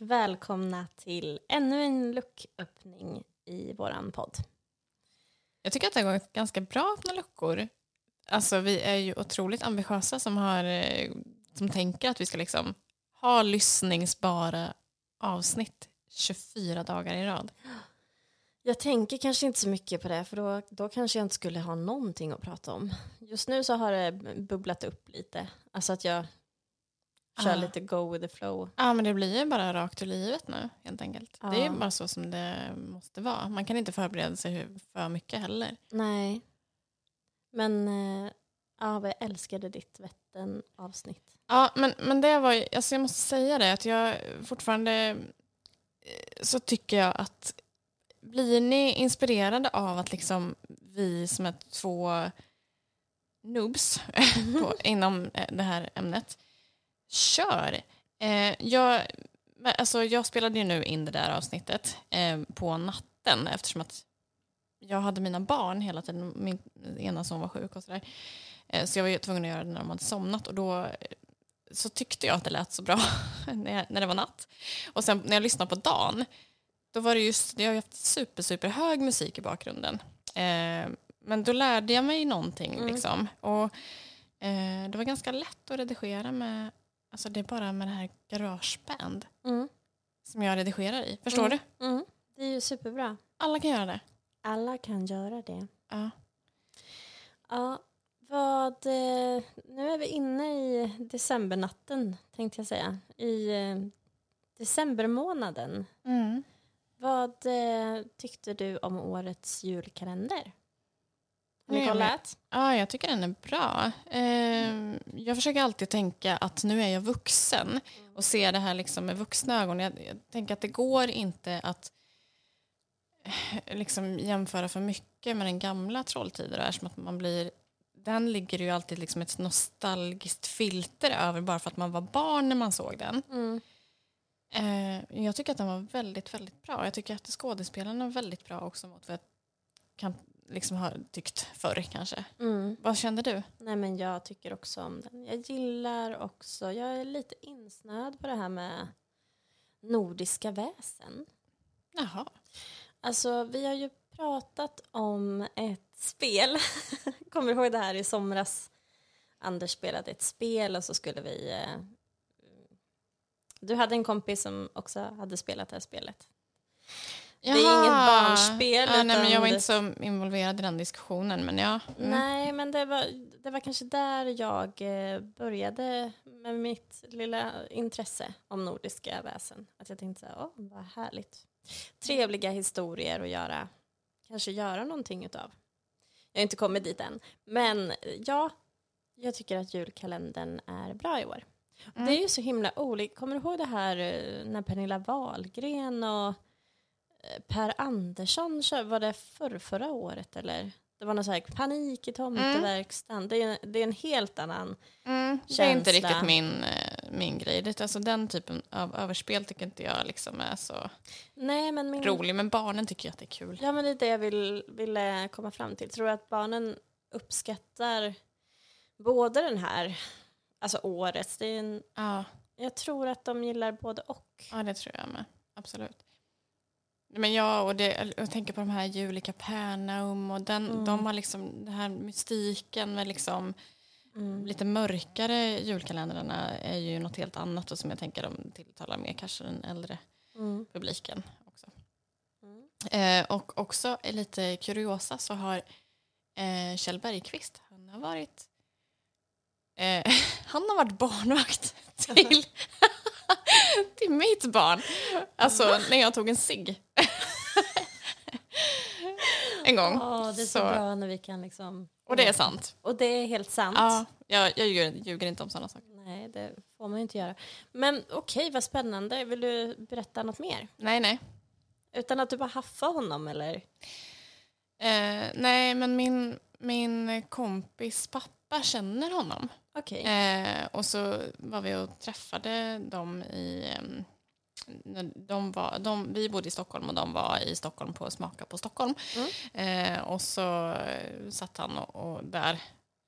välkomna till ännu en lucköppning i våran podd. Jag tycker att det har gått ganska bra med luckor. Alltså vi är ju otroligt ambitiösa som, har, eh, som tänker att vi ska liksom ha lyssningsbara avsnitt 24 dagar i rad. Jag tänker kanske inte så mycket på det för då, då kanske jag inte skulle ha någonting att prata om. Just nu så har det bubblat upp lite. Alltså att jag kör Ah. lite go with the flow. Ja men det blir ju bara rakt ur livet nu helt enkelt. Det är bara så som det måste vara. Man kan inte förbereda sig för mycket heller. Nej. Men eh, ja, jag älskade ditt Vättern-avsnitt. Ja, men, men det var ju, alltså jag måste säga det att jag fortfarande eh, så tycker jag att blir ni inspirerade av att liksom vi som är två noobs på, inom eh, det här ämnet, kör. Eh, jag, alltså jag spelade ju nu in det där avsnittet eh, på natten eftersom att jag hade mina barn hela tiden, min ena son var sjuk och sådär. Eh, så jag var tvungen att göra det när de hade somnat och då eh, så tyckte jag att det lät så bra när, jag, när det var natt. Och sen när jag lyssnade på dagen, då var det just, jag har ju haft super, super hög musik i bakgrunden. Eh, men då lärde jag mig någonting Mm. liksom. Och eh, det var ganska lätt att redigera med, alltså det är bara med det här Garageband Mm. som jag redigerar i. Förstår Mm. du? Mm. Det är ju superbra. Alla kan göra det. Alla kan göra det. Ja. Ja, vad... Eh, nu är vi inne i decembernatten, tänkte jag säga. I eh, decembermånaden. Mm. Vad eh, tyckte du om årets julkalender? Nej, kollat? Ja, jag tycker den är bra. Eh, jag försöker alltid tänka att nu är jag vuxen och se det här liksom med vuxna ögon. Jag, jag tänker att det går inte att eh, liksom jämföra för mycket med den gamla Trolltider eftersom att man blir den ligger ju alltid liksom ett nostalgiskt filter över bara för att man var barn när man såg den. Mm. Eh, jag tycker att den var väldigt, väldigt bra. Jag tycker att skådespelarna var väldigt bra också mot vad jag kan liksom ha tyckt förr kanske. Mm. Vad kände du? Nej, men jag tycker också om den. Jag gillar också, jag är lite insnöad på det här med nordiska väsen. Jaha. Alltså, vi har ju pratat om ett spel. Kommer du ihåg det här i somras? Anders spelade ett spel och så skulle vi... Eh, du hade en kompis som också hade spelat det här spelet. Är inget barnspel, Ja, nej, men jag var det- inte så involverad i den diskussionen. Men ja. Mm. Nej, men det var, det var kanske där jag eh, började med mitt lilla intresse om nordiska väsen. Att jag tänkte så här, åh, vad härligt. Trevliga historier att göra, kanske göra någonting utav. Jag har inte kommit dit än. Men ja, jag tycker att julkalendern är bra i år. Mm. Det är ju så himla olika. Kommer du ihåg det här eh, när Pernilla Wahlgren och Per Andersson var det förr, förra året eller? Det var någon så här panik i tomteverkstan. Det, är, det är en helt annan. Mm. Det är inte Känsla. riktigt min, eh, min grej. Det, alltså, den typen av överspel tycker inte jag liksom är så Nej, men min, rolig. Men barnen tycker jag att det är kul. Ja, men det är det jag vill, ville komma fram till. Tror du att barnen uppskattar både den här, alltså årets, det är en, Ja, jag tror att de gillar både och. ja det tror jag med. Absolut. Men ja, och det, jag tänker på de här jul i Kapernaum och den, Mm. de har liksom den här mystiken med liksom Mm. lite mörkare julkalendrarna är ju något helt annat och som jag tänker de tilltalar mer kanske den äldre Mm. publiken också. Mm. Eh, och också lite kuriosa så har eh, Kjell Bergqvist, han har varit eh, han har varit barnvakt till, till mitt barn. Alltså när jag tog en cigg. En gång. Ja, det är så, bra när vi kan liksom... Och det är sant. Och det är helt sant. Ja, jag, jag ljuger, ljuger inte om sådana saker. Nej, det får man ju inte göra. Men okej, vad spännande. Vill du berätta något mer? Nej, nej. Utan att du bara haffar honom eller? Eh, nej, men min, min kompis pappa känner honom. Okej. Eh, och så var vi och träffade dem i... de var, de, vi bodde i Stockholm och de var i Stockholm på Smaka på Stockholm. Mm. Eh, och så eh, satt han och, och där...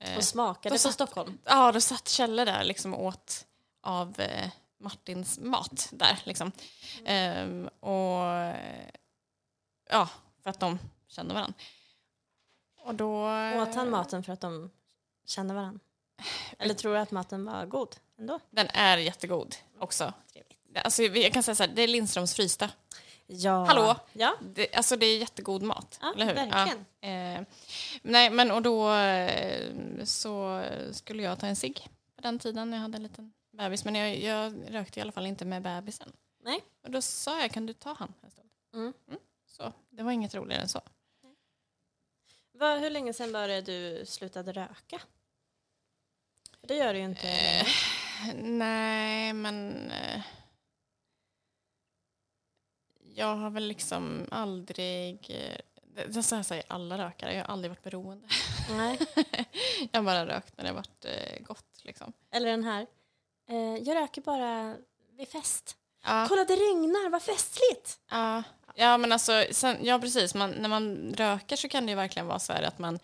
eh, Och smakade på satt- Stockholm. Ja, då satt Kjelle där liksom och åt av eh, Martins mat där. Liksom. Ehm, och ja, för att de kände varandra. Och då... Åt han maten för att de kände varandra? Eller tror du att maten var god ändå? Den är jättegod också. Alltså, jag kan säga så här, det är Lindströms frysta. Ja. Hallå? Ja, Det, alltså det är jättegod mat, Ja, eller hur? verkligen. Ja. Eh, nej, men och då eh, så skulle jag ta en cigg på den tiden när jag hade en liten bebis. Men jag, jag rökte i alla fall inte med bebisen. Nej. Och då sa jag, kan du ta han en stund? Mm. Så det var inget roligare än så. Vad, hur länge sedan var det du slutade röka? Det gör du ju inte längre. Nej, men... Eh, jag har väl liksom aldrig... Eh, så här säger alla rökare, jag har aldrig varit beroende. Nej. jag har bara rökt när det har varit eh, gott. Liksom. Eller den här. Eh, jag röker bara vid fest. Ja, Kolla det regnar, vad festligt! ja, ja, men alltså, sen, ja precis. Man, när man röker så kan det ju verkligen vara så här att man...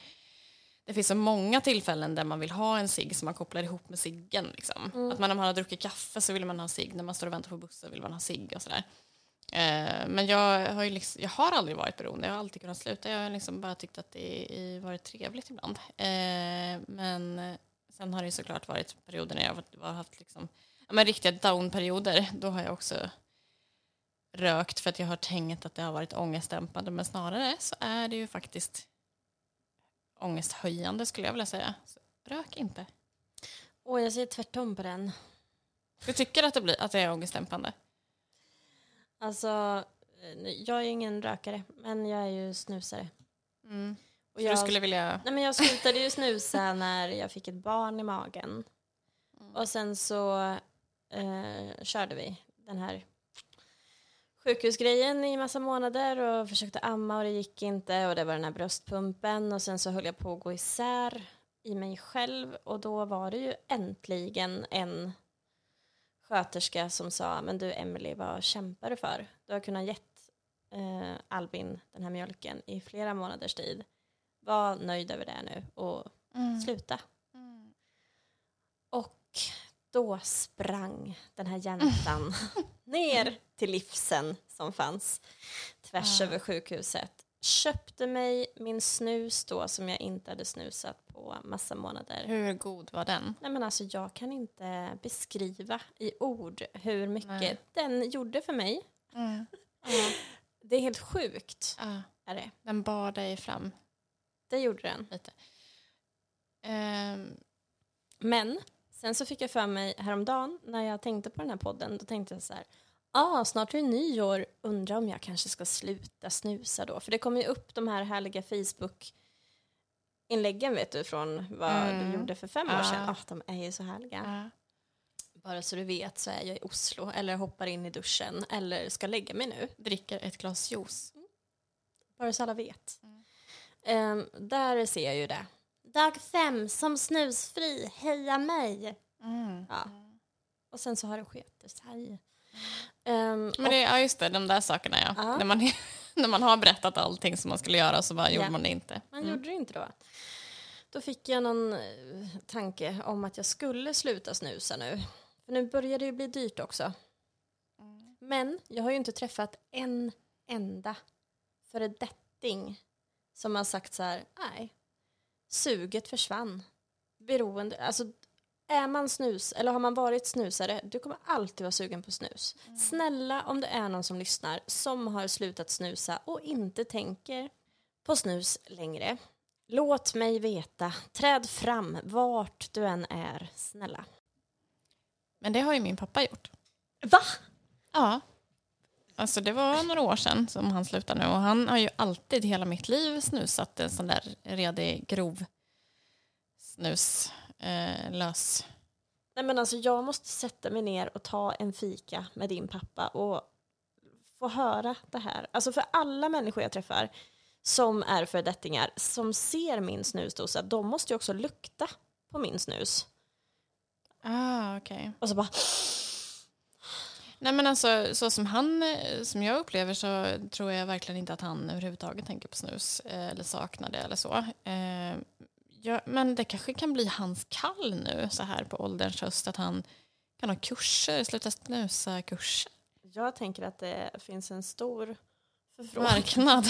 Det finns så många tillfällen där man vill ha en cigg som man kopplar ihop med ciggen. Liksom. Att man, när man har druckit kaffe så vill man ha cigg, när man står och väntar på bussen vill man ha cigg och sådär. Eh, men jag har, liksom, jag har aldrig varit beroende, jag har alltid kunnat sluta. Jag har liksom bara tyckt att det har varit trevligt ibland. Eh, men sen har det såklart varit perioder när jag har haft liksom, ja, men riktiga downperioder. Då har jag också rökt för att jag har tänkt att det har varit ångestdämpande. Men snarare så är det ju faktiskt ångesthöjande skulle jag vilja säga. Så rök inte. Och jag säger tvärtom på den. Du tycker att det, blir, att det är ångestdämpande? Alltså, eh, jag är ingen rökare, men jag är ju snusare. Mm. Och jag, du skulle vilja... nej, men jag slutade ju snusa när jag fick ett barn i magen. Mm. Och sen så eh, körde vi den här sjukhusgrejen i massa månader och försökte amma och det gick inte och det var den här bröstpumpen och sen så höll jag på att gå isär i mig själv och då var det ju äntligen en sköterska som sa men du Emily vad kämpar du för? Du har kunnat gett eh, Albin den här mjölken i flera månaders tid. Var nöjd över det nu och Mm. sluta. Mm. Och då sprang den här jäntan ner till livsen som fanns tvärs Ah. över sjukhuset. Köpte mig min snus då som jag inte hade snusat på massa månader. Hur god var den? Nej men alltså jag kan inte beskriva i ord hur mycket Nej. den gjorde för mig. Mm. Det är helt sjukt. Ja, Är det. den bar dig fram det gjorde den. lite. Ehm, Men sen så fick jag för mig häromdagen när jag tänkte på den här podden, då tänkte jag så här, ah, snart är det nyår, undrar om jag kanske ska sluta snusa då, för det kommer ju upp de här härliga Facebook-inläggen vet du från vad Mm. du gjorde för fem år Ja. sedan. Ah, de är ju så härliga. ja. Bara så du vet så är jag i Oslo eller hoppar in i duschen eller ska lägga mig nu. Dricker ett glas juice. Bara så alla vet. Mm. Ehm, där ser jag ju det. Dag fem som snusfri, heja mig! Mm. Ja. Och sen så har det skitit sig. Ehm, Men det, ja, just det, de där sakerna ja. Ja. När, man, när man har berättat allting som man skulle göra så bara gjorde Ja. man det inte. Man Mm. gjorde det inte då. Då fick jag någon eh, tanke om att jag skulle sluta snusa nu. För nu börjar det ju bli dyrt också. Mm. Men jag har ju inte träffat en enda föredetting som har sagt så här, nej, suget försvann. Beroende, alltså är man snus, eller har man varit snusare, du kommer alltid vara sugen på snus. Snälla om det är någon som lyssnar som har slutat snusa och inte tänker på snus längre. Låt mig veta, träd fram vart du än är, snälla. Men det har ju min pappa gjort. Va? Ja. Alltså det var några år sedan som han slutade nu och han har ju alltid hela mitt liv snusat en sån där redig grov snus eh, lös. Nej men alltså jag måste sätta mig ner och ta en fika med din pappa och få höra det här. Alltså för alla människor jag träffar som är föredettingar som ser min snusdosa, de måste ju också lukta på min snus. Ah, okej. Och så bara, Nej men alltså så som han, som jag upplever så tror jag verkligen inte att han överhuvudtaget tänker på snus eh, eller saknar det eller så. Eh, ja, men det kanske kan bli hans kall nu så här på ålderns höst att han kan ha kurser, sluta snusa-kurser. Jag tänker att det finns en stor förfrågan Marknad.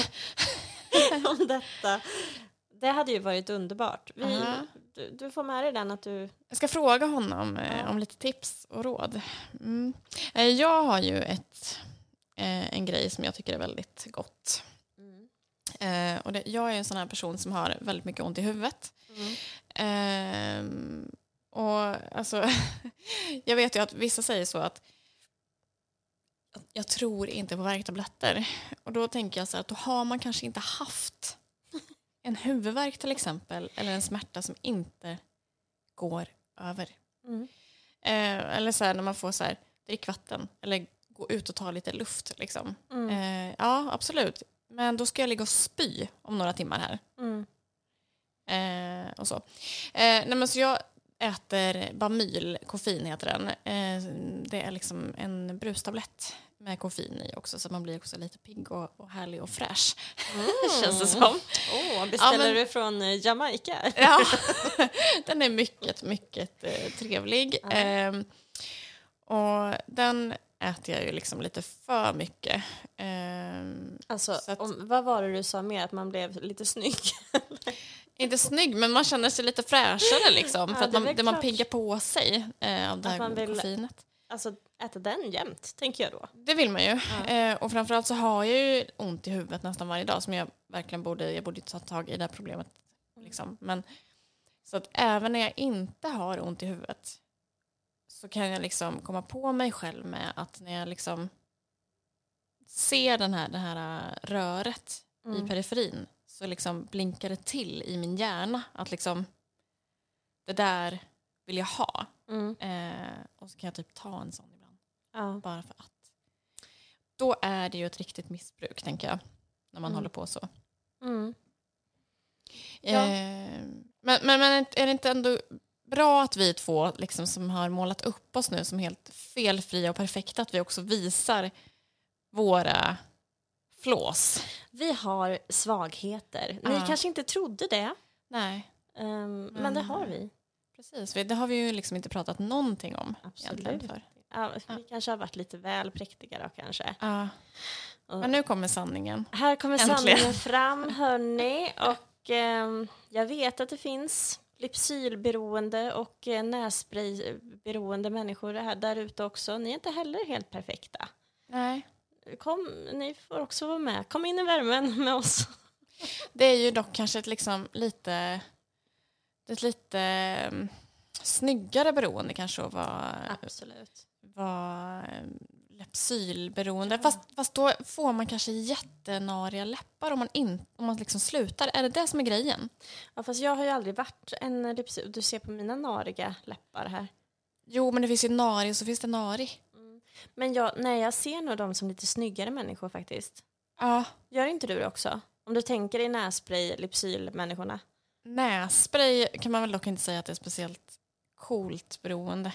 om detta. Det hade ju varit underbart. Vi, Aha. du, du får med dig den att du... Jag ska fråga honom eh, om lite tips och råd. Mm. Eh, jag har ju ett, eh, en grej som jag tycker är väldigt gott. Eh, och det, jag är en sån här person som har väldigt mycket ont i huvudet. Mm. Ehm, och alltså, jag vet ju att vissa säger så att jag tror inte på värktabletter. Och då tänker jag så här att då har man kanske inte haft en huvudvärk till exempel eller en smärta som inte går över. Mm. Eh, eller så här när man får så här, drick vatten eller gå ut och ta lite luft. Liksom. Mm. Eh, ja, absolut. Men då ska jag ligga och spy om några timmar här. Mm. Eh, och så. Eh, nej, men så jag äter Bamyl, koffein heter den. Eh, det är liksom en brustablett med koffein i också så man blir också lite pigg och, och härlig och fräsch. Känns det som. Åh, beställer men- du från eh, Jamaica? Ja, den är mycket, mycket eh, trevlig. Ja. Ehm, och den äter jag ju liksom lite för mycket. Ehm, Alltså, Så att- om, vad var det du sa mer? Att man blev lite snygg? inte snygg, men man känner sig lite fräschare liksom. Ja, för att man, det man piggar på sig eh, av det här vill- koffeinet. Alltså, äta den jämt, tänker jag då. Det vill man ju. Ja. Eh, och framförallt så har jag ju ont i huvudet nästan varje dag som jag verkligen borde, jag borde ta tag i det här problemet. Liksom. Men, så att även när jag inte har ont i huvudet så kan jag liksom komma på mig själv med att när jag liksom ser den här, det här äh, röret i Mm. periferin så liksom blinkar det till i min hjärna att liksom det där vill jag ha. Mm. Eh, och så kan jag typ ta en sån ibland Ja. bara för att. Då är det ju ett riktigt missbruk, tänker jag, när man Mm. håller på så. Mm. Ja. Eh, men, men, men är det inte ändå bra att vi två liksom, som har målat upp oss nu som helt felfria och perfekta, att vi också visar våra flås? Vi har svagheter. Ni Ja. kanske inte trodde det, Nej, ehm, men Mm. det har vi. precis. Det har vi ju liksom inte pratat någonting om. Absolut. För. Ja, vi Ja. kanske har varit lite väl präktiga då kanske. Ja. Men nu kommer sanningen. här kommer äntligen. sanningen fram hörni. Och ehm, jag vet att det finns Lypsylberoende och eh, nässprayberoende människor här där ute också. Ni är inte heller helt perfekta. Nej. Kom, ni får också vara med. Kom in i värmen med oss. Det är ju dock kanske ett liksom lite, ett lite um, snyggare beroende kanske att vara, Absolut. vara um, lepsylberoende. Fast, fast då får man kanske jättenariga läppar om man, in, om man liksom slutar. Är det det som är grejen? Ja, fast jag har ju aldrig varit en lypsyl. Du ser på mina nariga läppar här. Jo, men det finns ju nari och så finns det nari. Men jag, nej, jag ser nog dem som lite snyggare människor faktiskt. Ja, Gör inte du det också? Om du tänker i nässpray, lypsylmänniskorna. nässpray kan man väl dock inte säga att det är speciellt coolt beroende.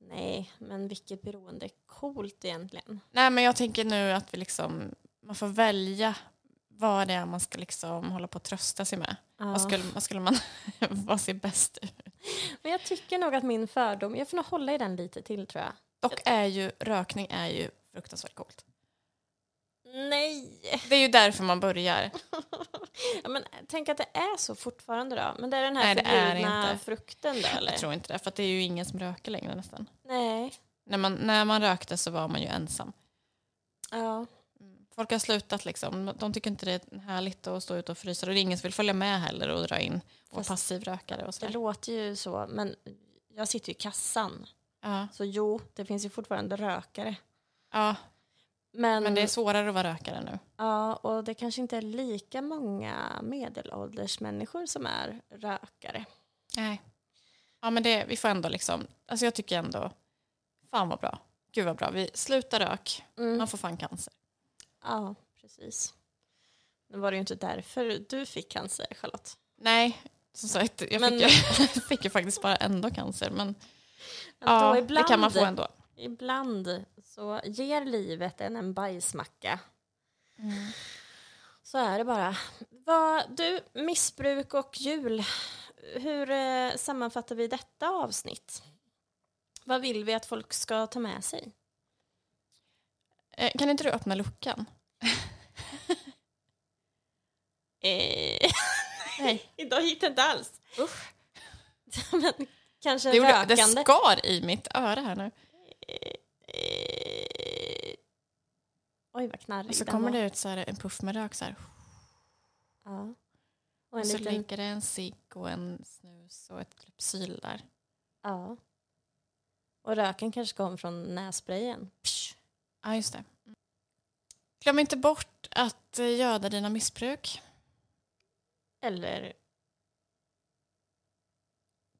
Nej, men vilket beroende är coolt egentligen. Nej, men jag tänker nu att vi liksom, man får välja vad det är man ska liksom hålla på att trösta sig med. Ja. Vad skulle, vad skulle man vad ser bäst ut? Men jag tycker nog att min fördom, jag får nog hålla i den lite till tror jag. Dock är ju rökning är ju fruktansvärt coolt. Nej! Det är ju därför man börjar. ja, men tänk att det är så fortfarande då. Men det är den här Nej, det förbjudna frukten då eller? Jag tror inte det, för det är ju ingen som röker längre nästan. Nej. När man, när man rökte så var man ju ensam. Ja. Folk har slutat liksom. De tycker inte det är härligt att stå ute och frysa och det är ingen som vill följa med heller och dra in och Fast passivrökare och Det sådär. låter ju så, men jag sitter ju i kassan. Ja, Så jo, det finns ju fortfarande rökare. ja, Men, men det är svårare att vara rökare nu. ja, och det kanske inte är lika många medelålders människor som är rökare. Nej. Ja, men det, vi får ändå liksom, alltså jag tycker ändå, fan vad bra. Gud vad bra, vi slutar rök, Mm. man får fan cancer. Ja, precis. Nu var det ju inte därför du fick cancer, Charlotte. Nej, som sagt, jag Men- fick, jag fick ju faktiskt bara ändå cancer, men Att ja, då det kan man få ändå. Ibland så ger livet en en bajsmacka. Så är det bara. Vad, du, missbruk och jul. Hur eh, sammanfattar vi detta avsnitt? Vad vill vi att folk ska ta med sig? Eh, kan inte du öppna luckan? Eh, Nej. idag gick det inte alls. Usch. Men kanske Det, gjorde, rökande. det skar i mitt öra här nu. Eh, Oj, vad knarrig Och så kommer det ut så här, en puff med rök så här. Ja. Och Och så liten... ligger det en cigg och en snus och ett lypsyl där. Ja. Och röken kanske kom från nässprayen. Ja, just det. Glöm inte bort att eh, göda dina missbruk. Eller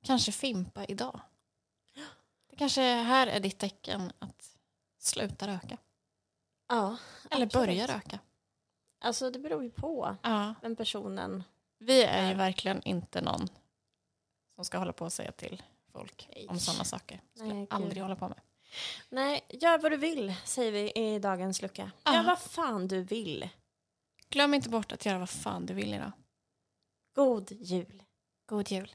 Kanske fimpa idag. Det kanske här är ditt tecken att sluta röka. ja, Eller absolut. börja röka. Alltså det beror ju på Ja. vem personen... Vi är ju Där. verkligen inte någon som ska hålla på och säga till folk Nej. om sådana saker. Skulle Nej, aldrig gud. hålla på med. Nej, gör vad du vill, säger vi i dagens lucka. Ja. Gör vad fan du vill. Glöm inte bort att göra vad fan du vill idag. God jul. God jul.